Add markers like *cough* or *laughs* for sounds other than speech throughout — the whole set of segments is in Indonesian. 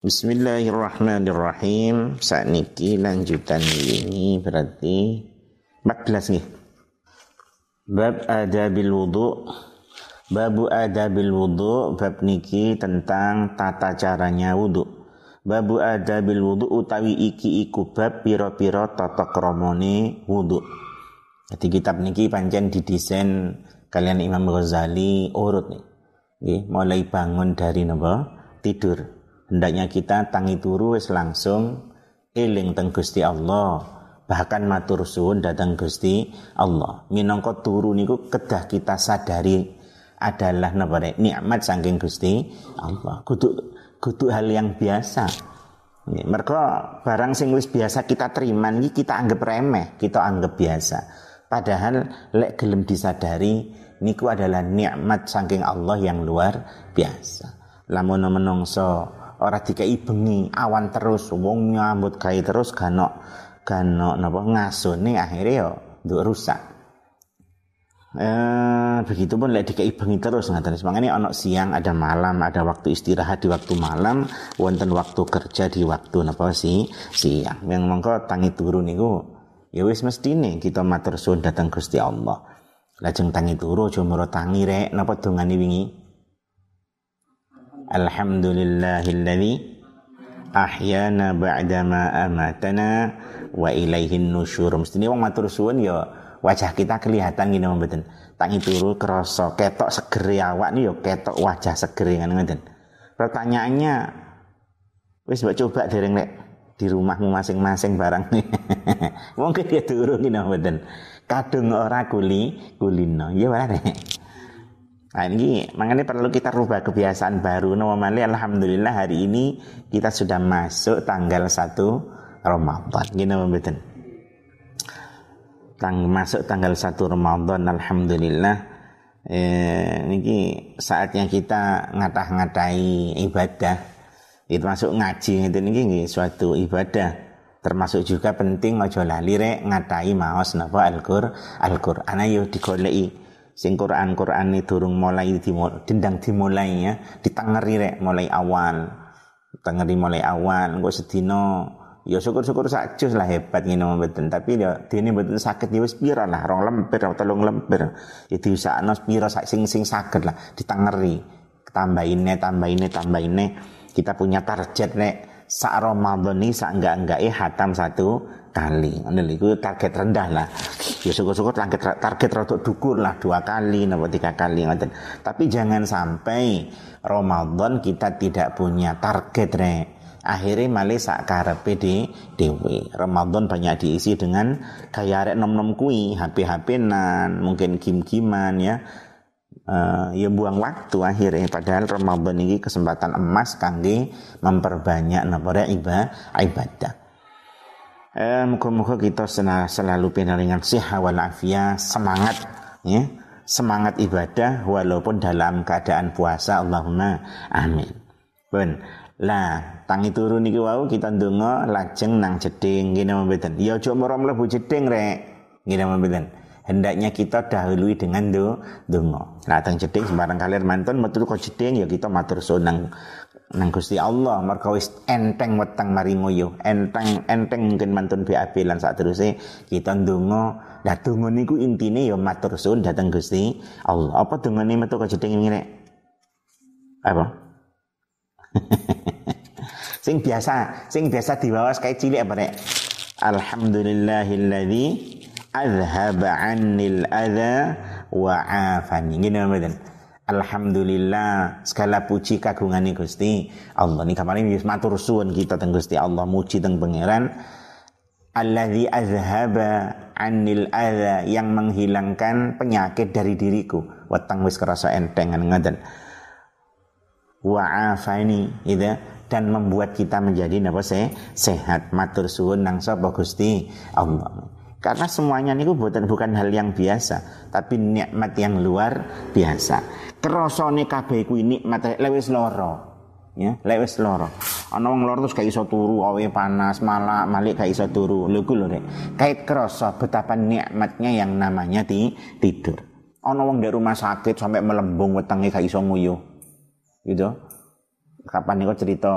Bismillahirrahmanirrahim. Saat niki lanjutan ini berarti 14 nih. Bab adabil wudu. Babu adabil wudu bab niki tentang tata caranya wudu. Babu adabil wudu utawi iki iku bab piro-piro tata kromone wudu. Jadi kitab niki pancen didesain kalian Imam Ghazali urut nih. mulai bangun dari napa? Tidur hendaknya kita tangi turu wis langsung eling teng Gusti Allah. Bahkan matur suwun datang Gusti Allah. Minangka turu niku kedah kita sadari adalah napa nikmat saking Gusti Allah. Kudu kudu hal yang biasa. Mereka barang sing wis biasa kita terima ini kita anggap remeh kita anggap biasa. Padahal lek gelem disadari niku adalah nikmat saking Allah yang luar biasa. Lamun menungso ora dikai bengi awan terus wong nyambut gawe terus gano gano napa ngasone akhirnya yo nduk rusak. Eh, begitu pun lek dikai bengi terus ngaten makanya ana siang ada malam ada waktu istirahat di waktu malam wonten waktu kerja di waktu napa sih siang. Yang mongko tangi turu niku ya wis mestine kita matur suwun datang Gusti Allah. Lajeng tangi turu aja tangi rek napa dongane wingi Alhamdulillahilladzi ahyana ba'dama amatana wa ilaihin nusyur. Mestine wong matur suwun ya wajah kita kelihatan gini mboten. Tangi turu ketok seger awak nih ya ketok wajah seger kan ngoten. Pertanyaannya wis mbok coba dereng nek di rumahmu masing-masing barang *laughs* mungkin dia turun gini mboten. Kadung ora kuli kulino ya wae. Nah ini makanya perlu kita rubah kebiasaan baru. Normally alhamdulillah hari ini kita sudah masuk tanggal 1 Ramadan. Gini betul. Tang masuk tanggal 1 Ramadan alhamdulillah. Eh, ini saatnya kita ngatah-ngatai ibadah. Itu masuk ngaji itu ini suatu ibadah termasuk juga penting ojo lali rek ngatai maos napa Al-Qur'an Al-Qur'an ayo digoleki sing Quran Quran ini durung mulai dimulai, dendang dimulai ya. Ditangeri rek mulai awal. Tangeri mulai awal. Kok sedino ya syukur-syukur sakjus lah hebat ngene mboten. Tapi ya dene mboten sakit ya wis pira lah? Rong lemper atau telung lemper ya diusakno pira sak sing sing sakit lah. Ditangeri. Tambahinnya tambahinnya tambahinnya kita punya target nek sak Ramadan ini sak enggak-enggak eh hatam satu kali. Ini itu target rendah lah. Ya syukur-syukur target target rada dukur lah dua kali napa tiga kali ngoten. Tapi jangan sampai Ramadan kita tidak punya target re. Akhirnya malah sak karepe di dewi. Ramadan banyak diisi dengan gaya arek nom-nom kui, HP-HP nan, mungkin game-giman ya. Uh, ya buang waktu akhirnya padahal Ramadan ini kesempatan emas kangge memperbanyak napa ibadah Eh, muka-muka kita selalu pinaringan siha wal afia, semangat ya, semangat ibadah walaupun dalam keadaan puasa. Allahumma amin. Ben, lah tangi turun niki wau kita ndonga lajeng nang jeding ngene mboten. Ya aja mara mlebu jeding rek. Ngene mboten. Hendaknya kita dahului dengan do donga. Nah tang jeding sembarang kalian mantun metu kok jeding ya kita matur sunang nang Gusti Allah. Mergo wis enteng weteng mari ngoyo enteng enteng mungkin mantun BAB lan terusé kita ndonga lah donga niku intine ya matur suwun dhateng Gusti Allah. Apa dongane metu kejedeng ngene apa? *laughs* Sing biasa sing biasa diwawas kayak cilik apa nek? Alhamdulillahilladzi azhaba 'annil adza wa 'afani ngene mboten Alhamdulillah segala puji kagungan Gusti Allah. Ini kemarin wis matur kita teng Gusti Allah muji teng pangeran. Alladzi azhaba anil adza yang menghilangkan penyakit dari diriku. Weteng wis kerasa entengan ngaten. Wa afani gitu. Dan membuat kita menjadi napa sehat. Matur suwun nang sapa Gusti Allah karena semuanya niku bukan bukan hal yang biasa, tapi nikmat yang luar biasa. Kerosone kabeh kuwi nikmat lewis loro. Ya, lewis loro. Ana wong loro terus gak iso turu, awe panas, malah malik gak iso turu. Lho ku lho Rek. Kerasa betapa nikmatnya yang namanya di, tidur. Ana wong di rumah sakit sampai melembung wetenge gak iso nguyuh. Gitu. Kapan niku cerita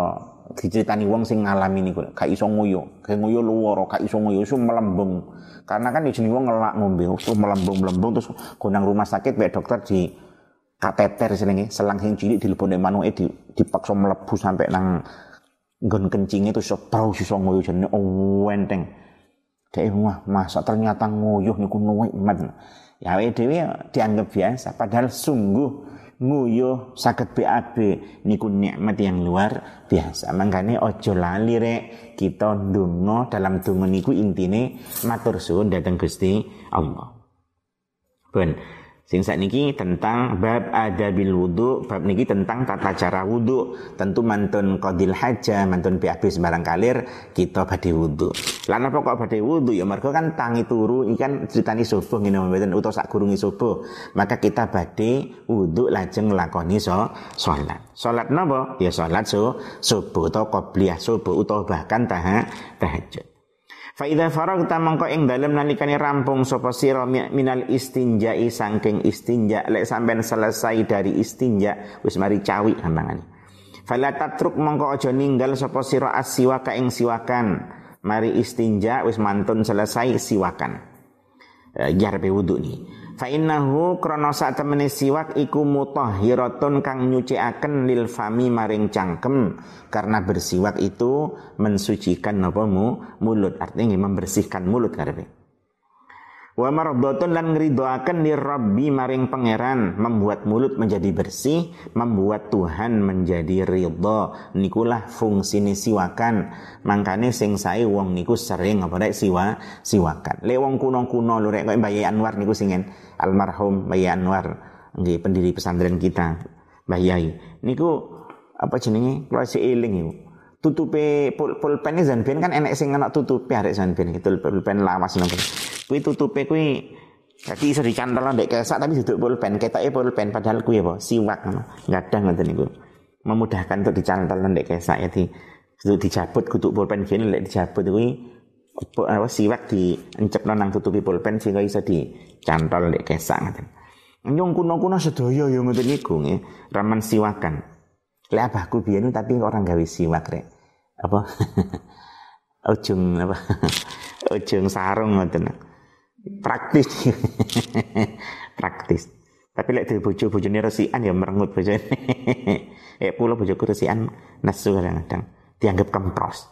diceritani wong sing ngalami niku gak iso nguyu. Gak nguyu luwara gak iso nguyu iso melembung. Karena kan jenenge wong ngelak ngombe terus melembung-melembung terus gonang rumah sakit bae dokter di kateter senenge selang sing cilik dilebone manuke di dipaksa mlebu sampai nang nggon kencing itu iso tau iso nguyu jenenge. Oh, enteng Dek wah masa ternyata nguyuh niku nikmat. Ya dhewe dianggap biasa padahal sungguh nguyuh sakit BAB niku nikmat yang luar biasa. Mangkane ojo lali rek kita ndonga dalam donga niku intine matur suwun dhateng Gusti Allah. Ben, Sing niki tentang bab adabil wudu, bab niki tentang tata cara wudu. Tentu mantun qadil haja, mantun PAB sembarang kalir kita badhe wudu. Lah napa kok badhe wudu ya mergo kan tangi turu ikan ceritani subuh ngene mboten utawa sak gurungi subuh. Maka kita badhe wudu lajeng nglakoni so salat. Salat napa? Ya salat so subuh utawa qobliyah subuh utawa bahkan tahajud. Fa idza faragta mangko ing dalem nalikane rampung sapa sira minal istinja'i saking istinja lek sampean selesai dari istinja wis mari cawi ambangane. Fala tatruk mangko aja ninggal sapa sira asiwaka ing siwakan. Mari istinja wis mantun selesai siwakan. Eh, jarbe wudu nih. Fa innahu krana siwak iku mutahhiratun kang nyucikaken lil fami maring cangkem. Karena bersiwak itu mensucikan napa mulut. Artinya membersihkan mulut karepe Wa mardhatun lan ngridoaken li Rabbi maring pangeran, membuat mulut menjadi bersih, membuat Tuhan menjadi ridha. Nikulah fungsine siwakan. Mangkane sing sae wong niku sering apa rek siwa siwakan. Le wong kuno-kuno lho rek kok Mbah Anwar niku singen almarhum Mbah Anwar nggih pendiri pesantren kita. Mbah Yai. Niku apa jenenge? Kula eling iku tutupe pul pulpen zanben kan enek sing ana tutupe arek zanben itu pulpen lawas nang kuwi. Tutupe kuwi jadi iso dicantol ndek kesak tapi duduk pulpen ketoke pulpen padahal kuwi apa siwak ngono gadang ngoten niku. Memudahkan untuk dicantol ndek kesak ya di itu dijabut kutuk pulpen gini lek dijabut kuwi apa siwak di encepno nang tutupi pulpen sehingga iso dicantol ndek kesak ngoten. Nyung kuno-kuno sedaya ya ngoten niku nggih. Raman siwakan. Lek abahku biyen tapi orang gawe siwak rek apa? *laughs* Ujung apa? *laughs* Ujung sarung ngoten. Praktis. *laughs* Praktis. Tapi lek di bojo bojone resikan ya merengut bojone. Eh pulau bojoku resikan nesu kadang-kadang. Dianggap kempros.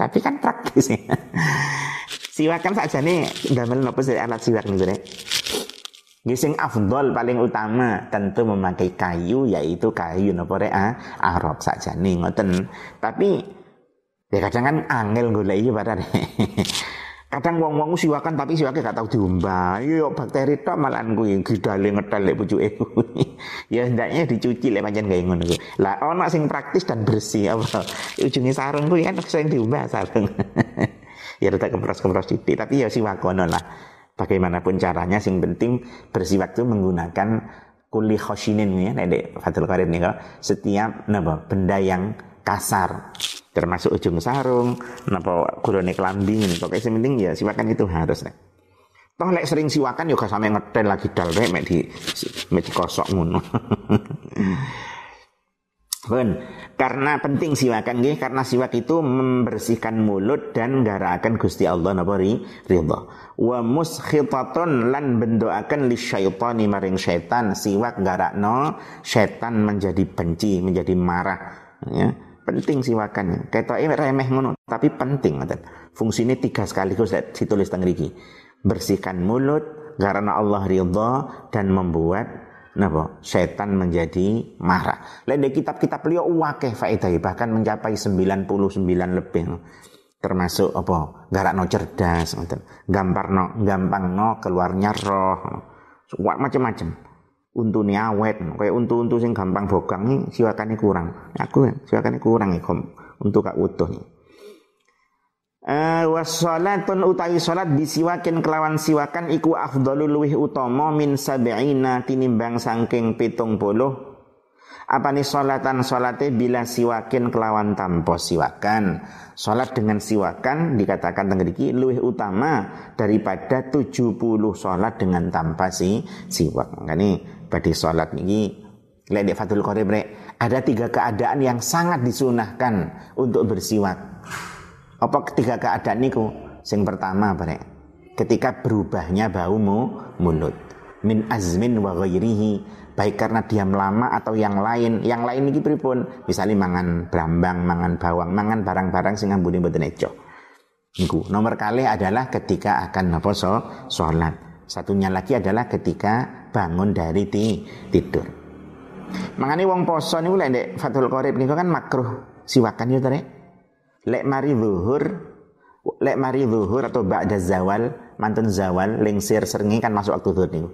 Tapi kan praktis. Ya siwakan saja nih gamel nopo sih alat siwak nih Gising afdol paling utama tentu memakai kayu yaitu kayu nopo rea arok saja nih ngoten. Tapi ya kadang kan angel golek iki padahal. *laughs* kadang wong-wong siwakan tapi siwake gak tau diumbah. Yo bakteri tok malahan kuwi gidale ngetel lek pucuke *laughs* ya hendaknya dicuci lek pancen gawe ngono kuwi. Lah ono sing praktis dan bersih apa. Ujunge sarung kuwi kan sing diumbah sarung. *laughs* ya rada kempros-kempros titik tapi ya siwakono lah bagaimanapun caranya sing penting bersiwak itu menggunakan kuli khoshinin ya nek Fathul Qadir nih setiap napa benda yang kasar. Termasuk ujung sarung napa gulone klambi pokoknya sing penting ya siwakan itu harus nek. Toh lek sering siwakan juga sampe ngetel lagi dal rek mek di mek dikosok ngono *laughs* Ben, karena penting siwakan nggih karena siwak itu membersihkan mulut dan garakaken Gusti Allah napa ridha. Wa muskhitatun lan bendoaken li syaitani maring setan siwak garakno setan menjadi benci, menjadi marah ya. Penting siwakan. Ketoke remeh ngono, tapi penting ngoten. Fungsine tiga sekaligus ditulis teng mriki. Bersihkan mulut karena Allah ridha dan membuat napa? Setan menjadi marah. Lain kitab-kitab beliau wakeh faedah bahkan mencapai 99 lebih. Termasuk apa? Garakno cerdas no gampang no keluarnya roh. Macam-macam untune awet kayak untu-untu sing gampang bogang siwakannya kurang. Aku siwakannya kurang nih untuk kak utuh. nih Uh, wassalatun utawi salat bisiwakin kelawan siwakan iku afdalul luwih utama min sab'ina tinimbang saking pitung puluh. Apa nih salatan salate bila siwakin kelawan tanpa siwakan? Salat dengan siwakan dikatakan tengriki luwih utama daripada 70 salat dengan tanpa si siwak. Makanya badi salat ini di Fathul Qorib ada tiga keadaan yang sangat disunahkan untuk bersiwak. Apa ketiga keadaan niku? Yang pertama, Bre, ketika berubahnya bau mulut. Min azmin wa ghairihi. Baik karena diam lama atau yang lain. Yang lain iki pripun? Misalnya mangan brambang mangan bawang mangan barang-barang sing ambune mboten eco. Niku. Nomor kali adalah ketika akan napa so, salat satunya lagi adalah ketika bangun dari ti, tidur. Mangane wong poso niku lek Fathul Qorib niku kan makruh siwakan ya tare lek mari zuhur lek mari zuhur atau ba'da zawal mantun zawal lingsir serengi kan masuk waktu zuhur niku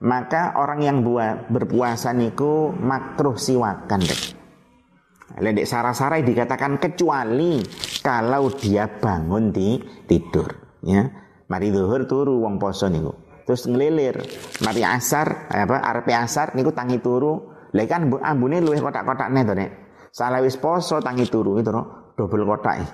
maka orang yang buat berpuasa niku makruh siwakan dek. Ledek sara-sarai dikatakan kecuali kalau dia bangun di tidur. Ya, mari zuhur turu wong poso niku. Terus ngelilir, mari asar apa arep asar niku tangi turu. Lek kan ambune luwih kotak-kotakne to nek. Salah wis poso tangi turu itu no, double kotak. *laughs*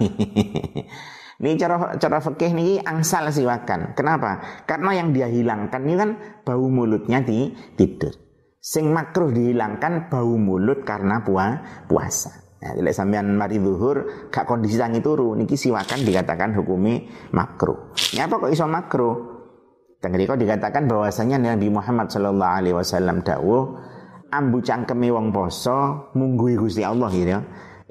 Ini cara cara fikih ini angsal siwakan. Kenapa? Karena yang dia hilangkan ini kan bau mulutnya di tidur. Sing makruh dihilangkan bau mulut karena pua, puasa. Nah, jadi sampean mari zuhur gak kondisi tangi turu niki siwakan dikatakan hukumi makruh. Nyapa kok iso makruh? Kok dikatakan bahwasanya Nabi Muhammad Shallallahu alaihi wasallam dawuh ambu cangkeme wong poso munggui Gusti Allah gitu ya.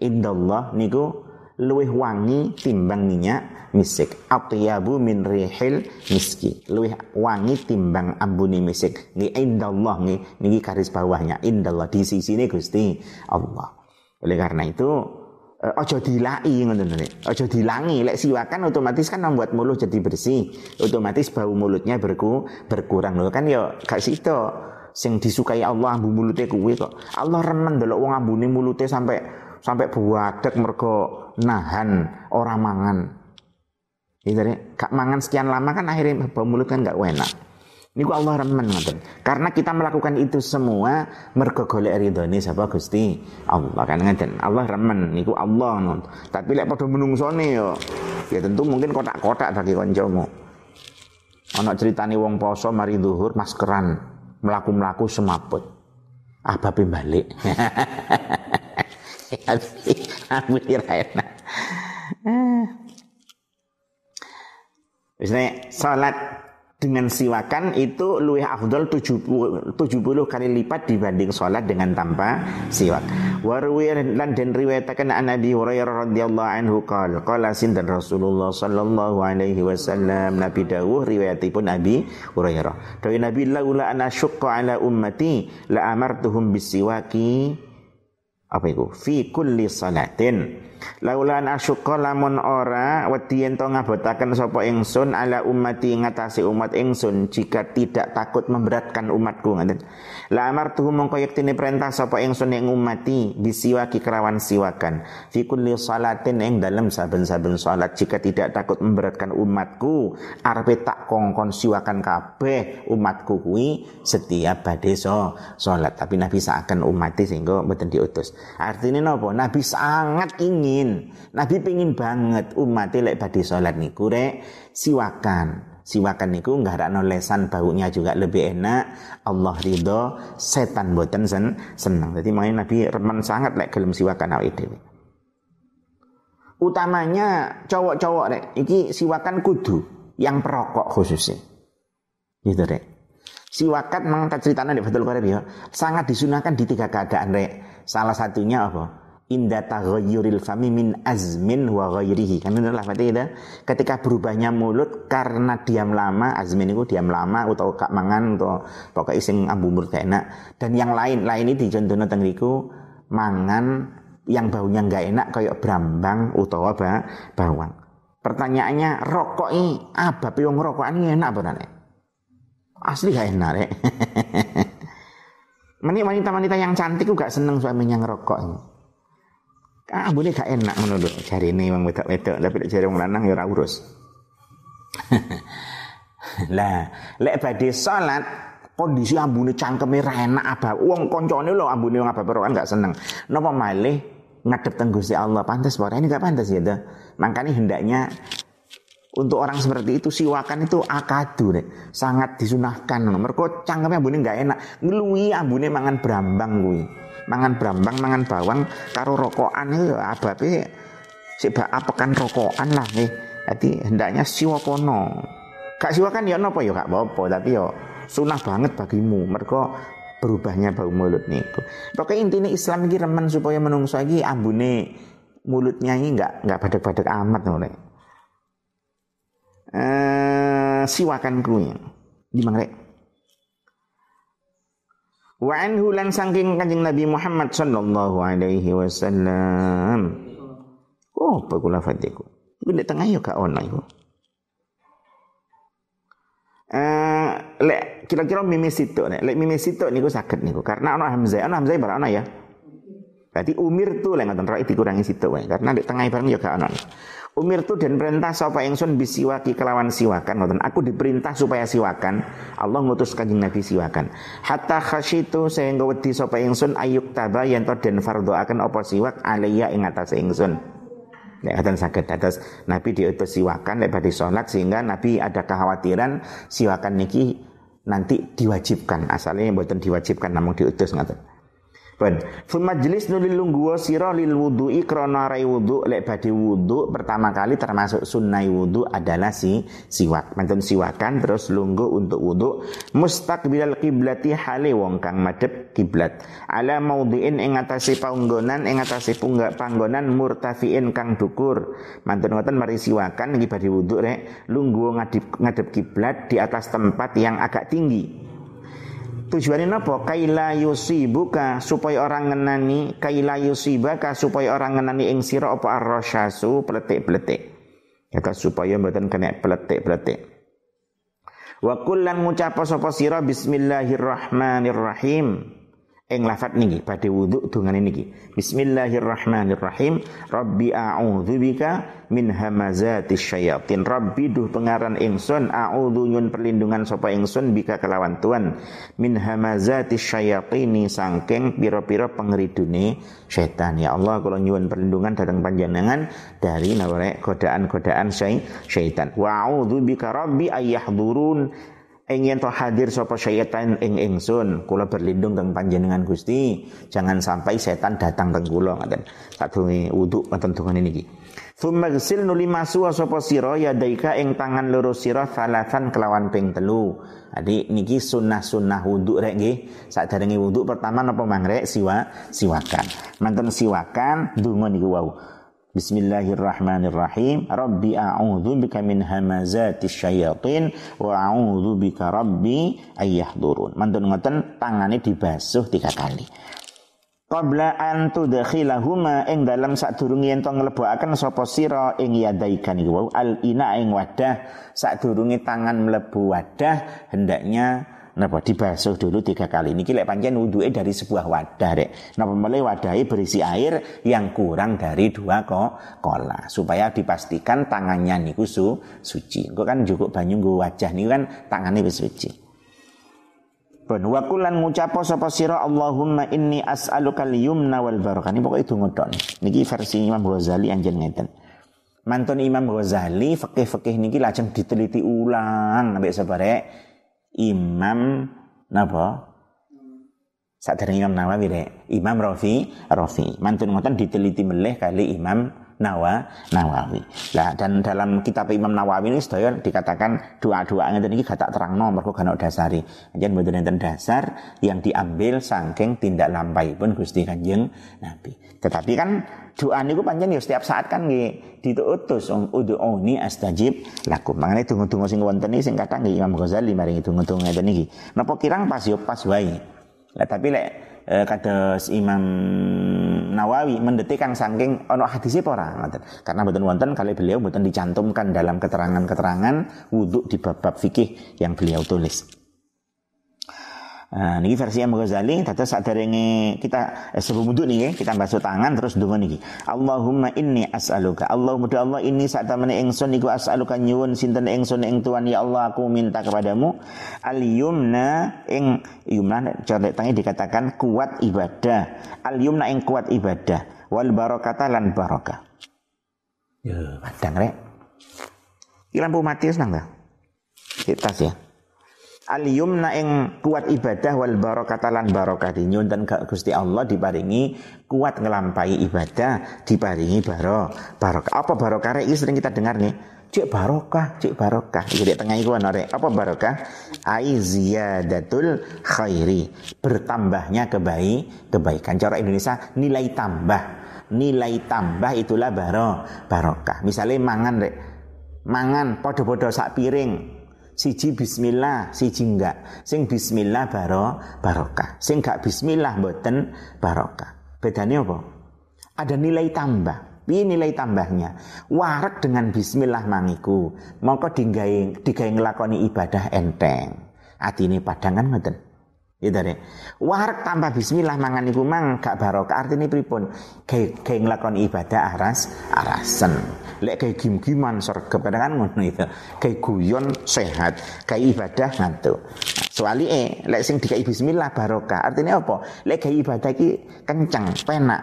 Indallah niku luwih wangi timbang minyak misik. Atyabu min rihil miski. Luwih wangi timbang ambuni misik. Nggih indallah nggih. Niki garis bawahnya. Indallah di sisi ini Gusti Allah. Oleh karena itu eh, ojo dilai ngoten ojo dilangi. Lek siwakan otomatis kan membuat mulut jadi bersih. Otomatis bau mulutnya berku berkurang. Loh kan ya gak situ sing disukai Allah ambu mulutnya kuwi kok. Allah remen delok wong ambune mulutnya sampai sampai buadek mergo nahan orang mangan. Itu kak mangan sekian lama kan akhirnya mulut kan nggak enak. Ini Allah remen ngoten. Karena kita melakukan itu semua mergo golek ridhone sapa Gusti Allah kan ngoten. Allah remen niku Allah non. Tapi lek padha menungsone yo ya tentu mungkin kotak-kotak bagi kancamu. Ana ceritane wong poso mari zuhur maskeran, melaku-melaku semaput. Ah babe balik. *laughs* *laughs* Kira enak. Misalnya salat dengan siwakan itu luwih afdol 70, 70 kali lipat dibanding salat dengan tanpa siwak. Wa lan den riwayataken an Nabi Hurairah radhiyallahu anhu qala qala sindan Rasulullah sallallahu alaihi wasallam Nabi dawuh riwayatipun Nabi Hurairah. Dawuh Nabi laula syaqqa ala ummati la amartuhum bisiwaki apa itu? Fi kulli salatin laulan asyqa lamun ora wedi ento ngabotaken sapa ingsun ala ummati ngatasi umat ingsun jika tidak takut memberatkan umatku ngaten. La amartuhu mongko yektine perintah sapa ingsun ing umati bisiwaki kerawan siwakan fi kulli salatin ing dalam saben-saben salat jika tidak takut memberatkan umatku arepe tak kongkon siwakan kabeh umatku kuwi setiap badhe salat. Tapi nabi seakan umati sehingga mboten diutus. Artinya nopo? Nabi sangat ingin, Nabi pingin banget umat lek badhe salat niku rek siwakan. Siwakan niku nggak ada lesan baunya juga lebih enak. Allah ridho, setan boten sen senang. Jadi main Nabi remen sangat lek gelem siwakan awake dhewe. Utamanya cowok-cowok rek, iki siwakan kudu yang perokok khususnya. Gitu rek. Siwakat memang ceritanya di Fathul Qarib ya. Sangat disunahkan di tiga keadaan rek Salah satunya apa? Inda taghayyuril fami min azmin wa ghairihi. Kan inilah berarti ya. Ketika berubahnya mulut karena diam lama, azmin itu diam lama atau kak mangan atau pokoknya sing ambu mulut gak enak. Dan yang lain, lain ini contohnya tengriku mangan yang baunya nggak enak kayak brambang utawa ba, bawang. Pertanyaannya rokok ini apa piung rokok ini enak apa Asli gak enak rek. *laughs* Meni wanita-wanita yang cantik juga seneng suaminya ngerokok. Ah, boleh gak enak menurut cari ini bang wedok-wedok, tapi cari wong lanang ya urus. *laughs* lah, lek badhe salat kondisi ambune cangkeme ra enak apa. Wong koncone lho ambune wong apa perokan gak seneng. Napa malih ngadep teng Gusti Allah pantas apa ini gak pantas ya Makanya hendaknya untuk orang seperti itu siwakan itu akadu deh sangat disunahkan mereka cangkemnya ambune nggak enak ngelui ambune mangan brambang gue mangan brambang mangan bawang karo rokokan itu ababe sik apekan rokokan lah nih jadi hendaknya siwakono gak siwakan ya nopo ya gak apa-apa tapi yo sunah banget bagimu. Mereka berubahnya bau mulut niku. Pokoknya intinya Islam ini remen supaya menungso lagi ambune mulutnya ini nggak nggak badek-badek amat nih uh, siwakan kuwi. Di mangrek wa anhu lan saking kanjeng Nabi Muhammad sallallahu alaihi wasallam. Oh apa fatiku iku di tengah yo gak ono iku. Eh kira-kira mimis itu nek lek mimis itu niku saged niku. Karena ana hamzah ana hamzah barang ana ya? Berarti umir tuh lek ngoten roh dikurangi situ wae. Karena di tengah barang yo gak ono Umir tu dan perintah sapa ingsun bisiwaki kelawan siwakan ngoten. Aku diperintah supaya siwakan. Allah ngutus kanjeng Nabi siwakan. Hatta khasyitu sehingga wedi sapa ingsun ayuk taba yen to den fardhu akan apa siwak alaiya ing atas ingsun. Nek akan sakit atas Nabi diutus siwakan lek badhe salat sehingga Nabi ada kekhawatiran siwakan niki nanti diwajibkan. Asalnya mboten diwajibkan namun diutus ngoten. Ben, fun majlis nulil sira lil wudu'i krana rai wudu lek badhe wudu pertama kali termasuk sunnah wudu adalah si siwak. Mantun siwakan terus lungguh untuk wudu mustaqbilal kiblati hale wong kang madhep kiblat. Ala maudhi'in ing atase panggonan ing atase panggonan murtafiin kang dukur. Mantun ngoten mari siwakan iki badhe wudu rek lungguh ngadep ngadep kiblat di atas tempat yang agak tinggi. Tujuannya apa? Kaila yusibuka supaya orang ngenani, kaila yusibaka supaya orang ngenani ing sira apa arrasyasu pletik-pletik. Kata supaya mboten kena pletik-pletik. Wa kullan ngucap sapa sira bismillahirrahmanirrahim ing lafat niki badhe wudu dungane niki. Bismillahirrahmanirrahim. Rabbi a'udzubika min hamazati syayatin. Rabbi duh pengaran ingsun a'udzu nyun perlindungan sapa ingsun bika kelawan tuan min hamazati syayatini sangking pira-pira pengridune setan ya Allah kalau nyuwun perlindungan datang panjenengan dari naware godaan-godaan syaitan wa a'udzu bika rabbi ayahdurun ingin to hadir sapa syaitan ing ingsun kula berlindung teng panjenengan Gusti jangan sampai setan datang teng kula ngoten sadurunge wudu ngoten dongane niki Thumma gsil nuli masu sapa sira yadaika ing tangan loro sira salasan kelawan ping telu. Adi niki sunnah-sunnah wudu rek nggih. Sakderenge wudu pertama napa mangrek siwa siwakan. Manten siwakan donga niku wau. Bismillahirrahmanirrahim. Rabbi a'udzu bika min hamazati syayatin wa a'udzu bika rabbi ayyahdurun. Mantun ngoten tangane dibasuh tiga kali. Qabla an tudkhilahuma ing dalam sadurunge yen to nglebokaken sapa sira ing yadaikan iku al ina ing wadah sadurunge tangan mlebu wadah hendaknya Napa dibasuh dulu tiga kali. Niki lek pancen wuduke dari sebuah wadah rek. Napa mulai wadahnya berisi air yang kurang dari dua kok kola supaya dipastikan tangannya niku su, suci. Engko kan cukup banyu nggo wajah niku kan tangannya wis suci. Ben kulan ngucapo sapa sira Allahumma inni as'aluka al-yumna wal barakah. Ini pokoknya donga tok. Niki versi Imam Ghazali anjen ngeten. Mantun Imam Ghazali fikih-fikih niki lajeng diteliti ulang sampai sebarek Imam napa? Sadurunge Imam Nawawi deh. Imam Rafi, Rafi. Mantun ngoten diteliti meleh kali Imam Nawa, Nawawi. Lah dan dalam kitab Imam Nawawi ini sedaya dikatakan doa-doa ngeten iki gak tak terangno mergo gak dasari. Anjen mboten enten dasar yang diambil saking tindak lampai pun Gusti Kanjeng Nabi. Tetapi kan doa niku pancen ya setiap saat kan nggih ditutus ud'uni astajib lakum. Mangane donga-donga sing wonten iki sing kathah nggih Imam Ghazali maringi donga-donga ngeten iki. Napa kirang pas yo pas wae. Lah tapi lek eh, kados Imam Nawawi mendetikkan saking ono hadisnya ora ngoten. Karena mboten wonten kali beliau mboten dicantumkan dalam keterangan-keterangan wudhu di bab-bab fikih yang beliau tulis. Nah, niki versi Imam Ghazali tata saderenge kita eh, sebelum wudhu nih kita basuh tangan terus donga niki. Allahumma inni as'aluka. Allahumma Allah ini saat temene ingsun niku as'aluka nyuwun sinten ingsun ing Tuhan ya Allah aku minta kepadamu al yumna ing yumna tangi dikatakan kuat ibadah. Al yumna ing kuat ibadah wal barakata lan barokah. Ya, padang rek. Lampu mati senang dah. Kita ya. Aliyum na ing kuat ibadah wal barokah lan barokah. Dan Gusti Allah diparingi kuat ngelampai ibadah diparingi baro barokah. Apa barokah ini sering kita dengar nih cik barokah cik barokah. Jadi tengah itu nore apa barokah? Ai ziyadatul khairi. Bertambahnya kebaik kebaikan. Cara Indonesia nilai tambah. Nilai tambah itulah baro barokah. Misalnya mangan rek. Mangan podo-podo sak piring siji bismillah siji enggak. Sing bismillah baro barokah. Sing gak bismillah mboten barokah. Bedanya apa? Ada nilai tambah. Ini nilai tambahnya? Warak dengan bismillah mangiku mongko digawe digawe nglakoni ibadah enteng. Atine padangan ngoten Gitu deh. Warak tambah bismillah mangan iku mang gak barokah artinya pripun? Kayak kayak ngelakoni ibadah aras arasen. Lek kayak gim-giman sergap kadang kan ngono itu. Kayak guyon sehat, kayak ibadah ngantuk. Soalnya eh, lek sing dikai bismillah barokah. Artinya apa? Lek kayak ibadah ki kencang, penak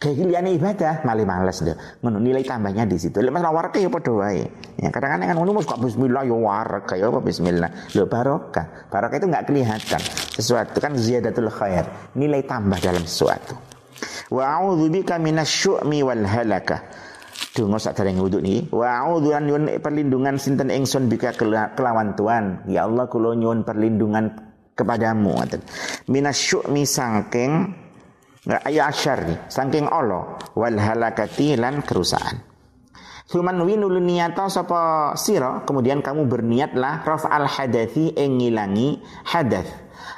kayak ibadah. Malah males deh ngono nilai tambahnya di situ. Lek masalah warak ya padha wae ya? Kadang-kadang kan ngono kok bismillah ya warak kayak apa bismillah? Lo barokah. Barokah itu nggak kelihatan. Sesuatu kan ziyadatul khair. Nilai tambah dalam sesuatu. Wa a'udzubika minasyu'mi wal halakah. Dungo sak dereng wudu niki. Wa a'udzu an nyuwun perlindungan sinten ingsun bika kelawan Tuhan. Ya Allah kula nyuwun perlindungan kepadamu ngoten. Minasyu'mi sangking ayat asyari saking Allah. Wal halakati lan kerusakan. Suman winul niyata sapa sira kemudian kamu berniatlah al hadathi ing ngilangi hadath.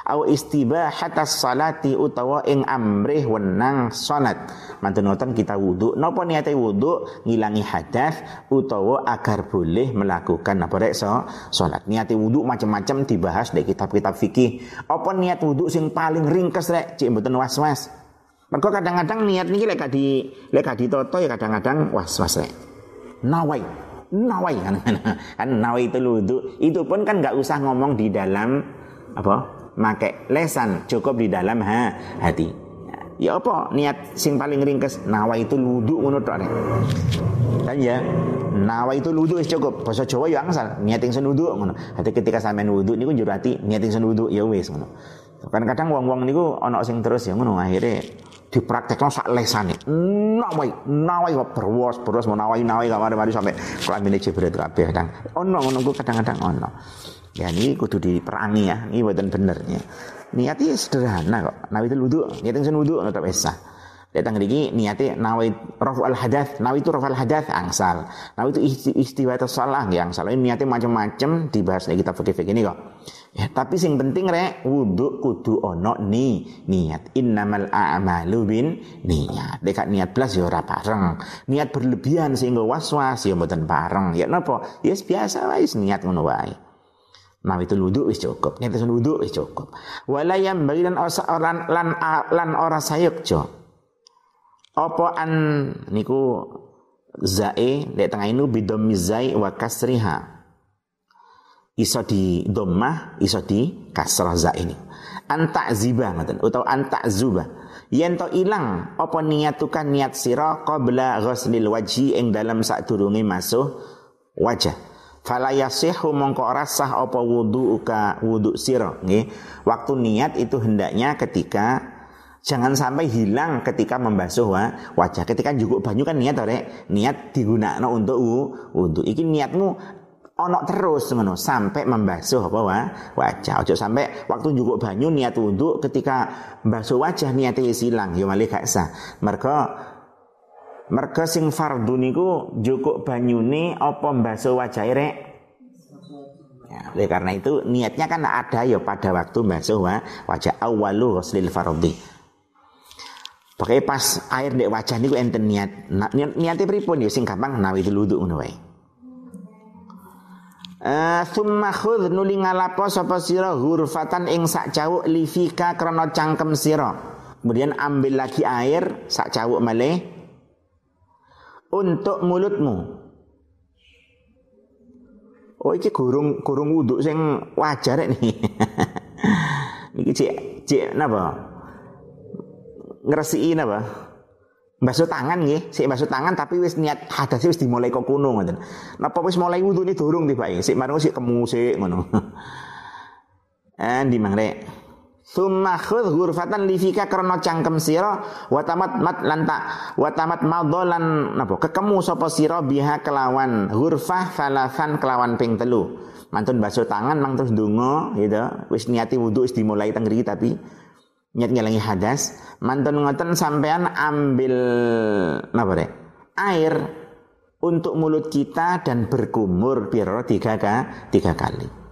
Au istibahatas salati utawa ing amrih wenang salat. Mantun ngoten kita wudu. Napa niate wudu? Ngilangi hadath utawa agar boleh melakukan apa rek so? Salat. Niate wudu macam-macam dibahas di kitab-kitab fikih. Apa niat wudu sing paling ringkes rek? Cik mboten was-was mereka kadang-kadang niat nih lek di lek di toto ya kadang-kadang was-was rek. Nawai, nawai kan, *laughs* kan nawai itu ludu. Itu pun kan nggak usah ngomong di dalam apa? Make lesan, cukup di dalam ha, hati. Ya apa niat sing paling ringkes nawai itu ludu ngono tok Kan ya, nawai itu ludu wis cukup. Bahasa Jawa ya angsal, niat yang senudu ngono. Hati ketika sampean wudu niku njur ati niat yang senudu ya wis ngono. Kan kadang wong-wong niku ana sing terus ya ngono akhirnya dipraktekno sak lesane. Nawai, nawai kok berwas, berwas mau nawai nawai kamar mari sampai kelamine jebret kabeh kadang. Ono ngono ku kadang-kadang ono. Ya ini kudu diperangi ya, ini buatan bener ya. Niatnya sederhana kok. Nawi itu wudu, niatnya sen wudu tetap esa. Datang lagi niatnya nawi rafu al hadath, nawi itu rafu al hadath angsal. Nawi itu istiwa itu salah ya angsal. Ini niatnya macam-macam dibahas nih kita fikih-fikih ini kok. Ya, tapi sing penting rek wudu kudu ono ni niat. Innamal a'malu bin niat. Dekat niat plus ya ora bareng. Niat berlebihan sehingga was-was ya mboten bareng. Ya napa? Ya yes, biasa wae niat ngono wae. Nah itu wudu wis cukup. Niat wudu wis cukup. Wala yang bagi lan orang lan lan ora sayuk jo. Apa an niku zae dek tengah ini bidom mizai wa kasriha iso di dhammah iso di kasrah za ini anta ziba ngoten. Utawa anta zuba yen to ilang apa niatukan niat sira qabla ghuslil wajhi ing dalam sadurunge masuk wajah? Fala yasihu mongko ora sah apa wudu'uka wudu sira. Nggih. Waktu niat itu hendaknya ketika Jangan sampai hilang ketika membasuh wajah. Ketika juga banyu kan niat ore, niat digunakan untuk untuk iki niatmu ono terus ngono sampai membasuh apa wa, wajah. Ojo sampai waktu njupuk banyu niat wudhu ketika membasuh wajah niatnya silang yo malih gak sah. Mergo sing fardhu niku njupuk banyune apa mbasuh wajah rek Ya, oleh karena itu niatnya kan ada ya pada waktu mbasuh wa, wajah awalu ghuslil fardhi. Pakai pas air dek wajah niku enten niat. Nah, niat niatnya pripun ya sing gampang nawi wudu ngono wae. Uh, Thumma khudh nuli ngalapo sapa sira hurfatan ing sak cawuk livika krana cangkem sira. Kemudian ambil lagi air sak cawuk malih untuk mulutmu. Oh iki gurung gurung wuduk sing wajar nih. *laughs* iki cek cek napa? Ngresiki napa? Basuh tangan nggih, sik basuh tangan tapi wis niat hadas wis dimulai kok kuno ngoten. Napa wis mulai wudune durung tibake, sik marung sik kemu sik ngono. *laughs* Eh di mangre. Summa khudh ghurfatan lifika karena cangkem sira wa tamat mat lanta wa tamat madhalan napa kekemu sapa sira biha kelawan ghurfah salasan kelawan ping telu. Mantun basuh tangan mang terus ndonga gitu. Wis niati wudu wis dimulai teng tapi niat ngelangi hadas mantan ngoten sampean ambil apa deh air untuk mulut kita dan berkumur biar tiga, tiga kali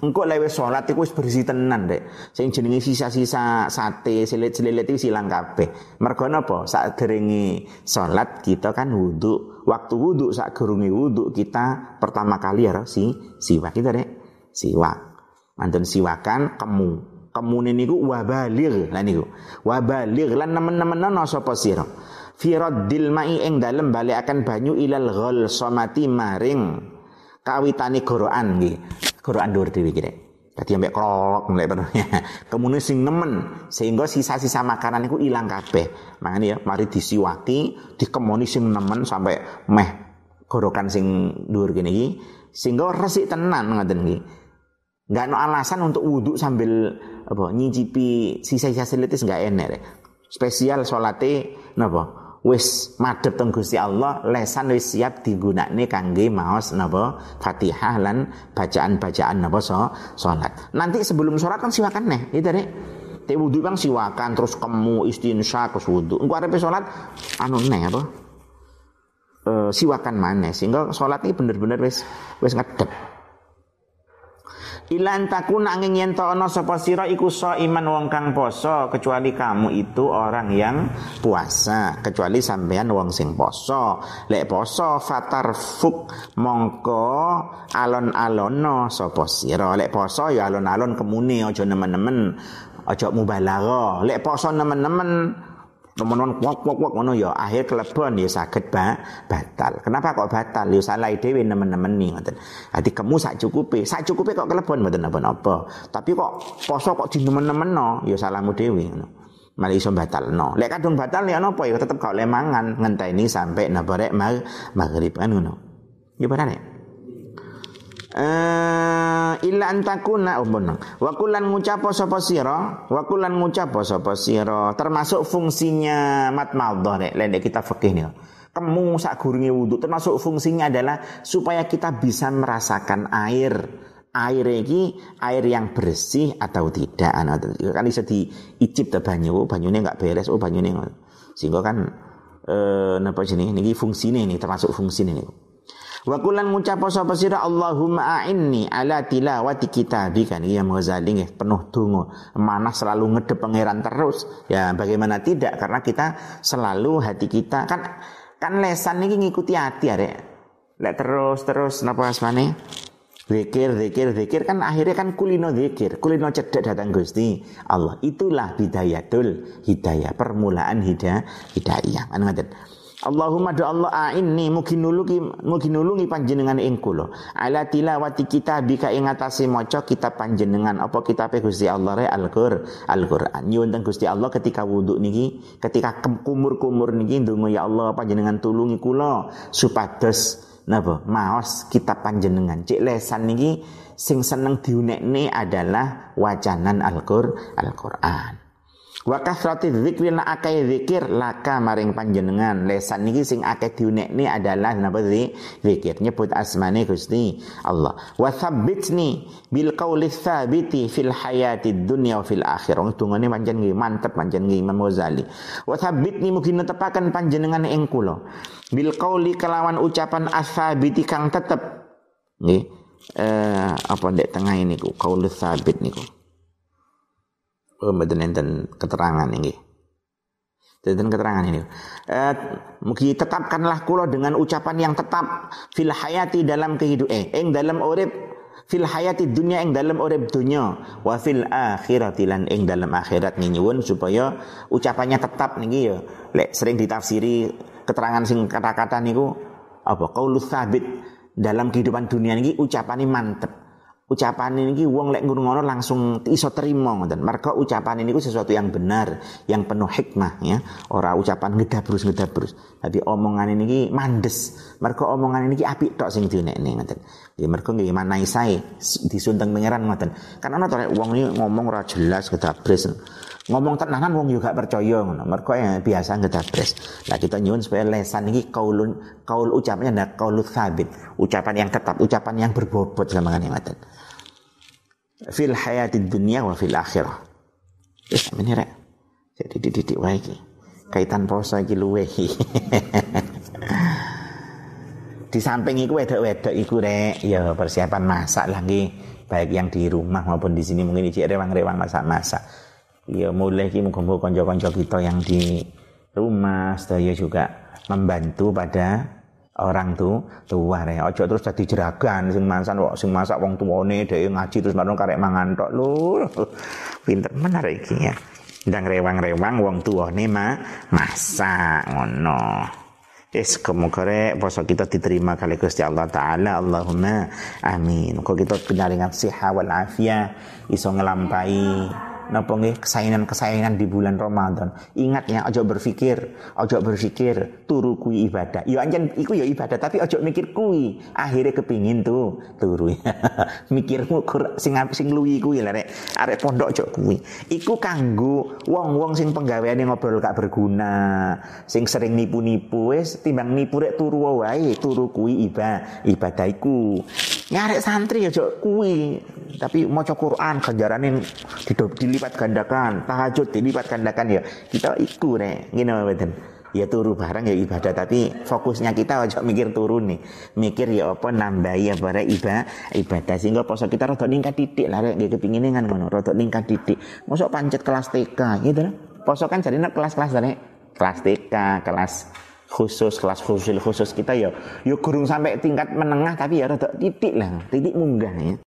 engkau lewe sholat itu wis bersih tenan dek. Sing jenenge sisa-sisa sate, selilit-selilit itu silang kabeh. Mergo napa? Saat deringi sholat kita kan wudhu. Waktu wudhu saat gerungi wudhu kita pertama kali ya si siwak kita dek. Siwak. Mantan siwakan kemu kemune niku wabalir lan niku wabalir lan nemen-nemenono sapa sira? Fi raddil mai ing dalem balekaken banyu ilal ghal somati maring. Kawitane gorokan nggih. Gorokan dhuwur dhewe iki Dadi ambek krok mulai. *laughs* Kemudian sing nemen sehingga sisa-sisa makanan itu hilang kabeh. Makanya ya mari disiwaki, dikemoni sing nemen sampai meh gorokan sing dhuwur gini iki. Sehingga resik tenan ngoten iki. Enggak no alasan untuk wudhu sambil apa nyicipi sisa-sisa selitis nggak enak deh. Spesial salate napa? Wis madhep teng Gusti Allah, lesan wis siap digunakne kangge maos napa? Fatihah lan bacaan-bacaan napa so, salat. Nanti sebelum salat kan siwakan neh, itu deh. Te wudu bang siwakan terus kemu istinsya terus wudu. Engko arepe salat anu neh apa? E, siwakan mana sehingga salat ini bener-bener wis wis ngedep. Ilan takun angin yen ana sapa sira iku iman wong kang poso kecuali kamu itu orang yang puasa kecuali sampean wong sing poso. Lek poso fatar fuk mongko alon-alono sapa sira. Lek poso ya alon-alon kemune aja nemen-nemen aja mubalagha lek poso nemen-nemen temenon wok wok wok ngono ya akhir kelebon ya saged ba, batal. Kenapa kok batal? Ya salah dhewe nemen-nemen nih ngoten. Dadi kemu sak cukupe, sak cukupe kok kelebon mboten napa-napa. Tapi kok poso kok dinemen-nemenno ya salahmu dhewe ngono. Malah iso batalno. Lek kadung batal ya napa ya tetep kok lemangan ngenteni sampai napa rek maghrib kan ngono. Benar ya? Uh, illa antakuna umpun wa kulan ngucap sapa sira? Wa kulan ngucap sapa sira? Termasuk fungsinya mat nek lek kita fikih nih kemu sak gurunge wudu termasuk fungsinya adalah supaya kita bisa merasakan air. Air ini air yang bersih atau tidak. Kan bisa diicip ta banyu. Banyune enggak beres. Oh banyune sehingga kan eh napa sini ini fungsinya ini termasuk fungsi ini Wa kulan ngucap sapa sira Allahumma a'inni ala tilawati kitabika ya Ghazali nggih penuh donga. Mana selalu ngedep pangeran terus. Ya bagaimana tidak karena kita selalu hati kita kan kan lesan ini ngikuti hati ya Lek terus terus napa asmane? Zikir, zikir, zikir kan akhirnya kan kulino zikir, kulino cedek datang Gusti Allah. Itulah bidayatul hidayah, permulaan hidayah, hidayah. Kan ngaten. Allahumma do Allah a'inni mugi nulungi mugi nulungi panjenengan ing kula. Ala tilawati kitabika ing atase maca kitab panjenengan. Apa kitabe Gusti Allah re? Al-Qur Al-Qur'an. Nyuwun Gusti Allah ketika wudhu niki ketika kumur-kumur niki ndonga ya Allah panjenengan tulungi kula supados napa maos kitab panjenengan. Cek lesan niki sing seneng diunekne adalah wacanan Al-Qur Al-Qur'an Wa kasrati dzikri na akai zikir laka maring panjenengan. Lesan niki sing akeh diunekne adalah napa zikir nyebut asmane Gusti Allah. Wa tsabbitni bil qauli tsabiti fil hayati dunya wa fil akhirah. Tungane pancen nggih mantep pancen nggih Imam Ghazali. Wa tsabbitni mugi panjenengan ing kula. Bil qauli kelawan ucapan asabiti kang tetep. Nggih. Eh apa ndek tengah ini ku qaul tsabit niku oh, mboten enten keterangan ini. Enten keterangan ini. Eh, mugi tetapkanlah kula dengan ucapan yang tetap. Fil hayati dalam kehidupan eh ing dalam urip. Fil hayati dunia ing dalam urip dunia. Wa fil akhirati lan ing dalam akhirat. Nyuwun supaya ucapannya tetap niki ya. Lek sering ditafsiri keterangan sing kata-kata niku apa? Qaulus sabit dalam kehidupan dunia niki ucapannya mantep ucapan ini wong lek ngurungono langsung iso terima ngoten. Mergo ucapan ini sesuatu yang benar, yang penuh hikmah ya. Ora ucapan ngedabrus ngedabrus. Tapi omongan ini mandes. Mergo omongan ini apik tok sing dinekne ngoten. Ya mergo nggih manai sae disunteng pangeran ngoten. Kan ana to wong iki ngomong ora jelas ngedabrus. Ngomong tenangan wong juga percaya ngono. Mergo ya biasa ngedabres. Nah kita nyuwun supaya lesan ini kaulun kaul ucapannya ada kaul sabit. Ucapan yang tetap, ucapan yang berbobot sama kan ngoten fil hayati dunia wa fil akhirah. Wis ini rek. Jadi dididik wae iki. Kaitan poso iki luwe. *laughs* di samping iku wedok-wedok iku rek. Ya persiapan masak lagi baik yang di rumah maupun di sini mungkin ijek rewang-rewang masak-masak. Ya mulai iki muga-muga kanca-kanca kita yang di rumah sedaya juga membantu pada orang tuh tua ya ojo terus jadi jeragan sing mansan wong sing masak wong tuane dhewe ngaji terus marung karek mangan tok. Lho pinter menarik iki ya. Ndang rewang-rewang wong tuane mah masak ngono Yes, kemukare poso kita diterima kali Gusti Allah Ta'ala. Allahumma amin. Kok kita penyaringan siha wal afia Iso ngelampai napa nggih kesayangan-kesayangan di bulan Ramadan. Ingat ya, ojo berpikir, ojo berpikir turu kui ibadah. Ya anjen iku ya ibadah, tapi ojo mikir kui. Akhirnya kepingin tuh turu. *laughs* Mikirmu kur, sing sing luwi kuwi lah rek. Arek pondok ojo kui. Iku kanggo wong-wong sing penggaweane ngobrol gak berguna, sing sering nipu-nipu wis timbang nipu rek turu wae, turu kui ibadah, ibadah iku. Nyarek santri ojo kui, tapi maca Quran ganjarane dilipat gandakan, tahajud dilipat gandakan ya. Kita iku nek ngene mboten. Ya turu bareng ya ibadah tapi fokusnya kita aja mikir turun nih. Mikir ya apa nambahi ya ibadah ibadah sehingga poso kita rada ningkat titik lah rek kepingine kan ngono, rada ningkat titik. Mosok pancet kelas TK gitu lah. Poso kan jadi kelas-kelas dari kelas TK, kelas khusus kelas khusus khusus kita ya yuk ya gurung sampai tingkat menengah tapi ya rada titik lah titik munggah ya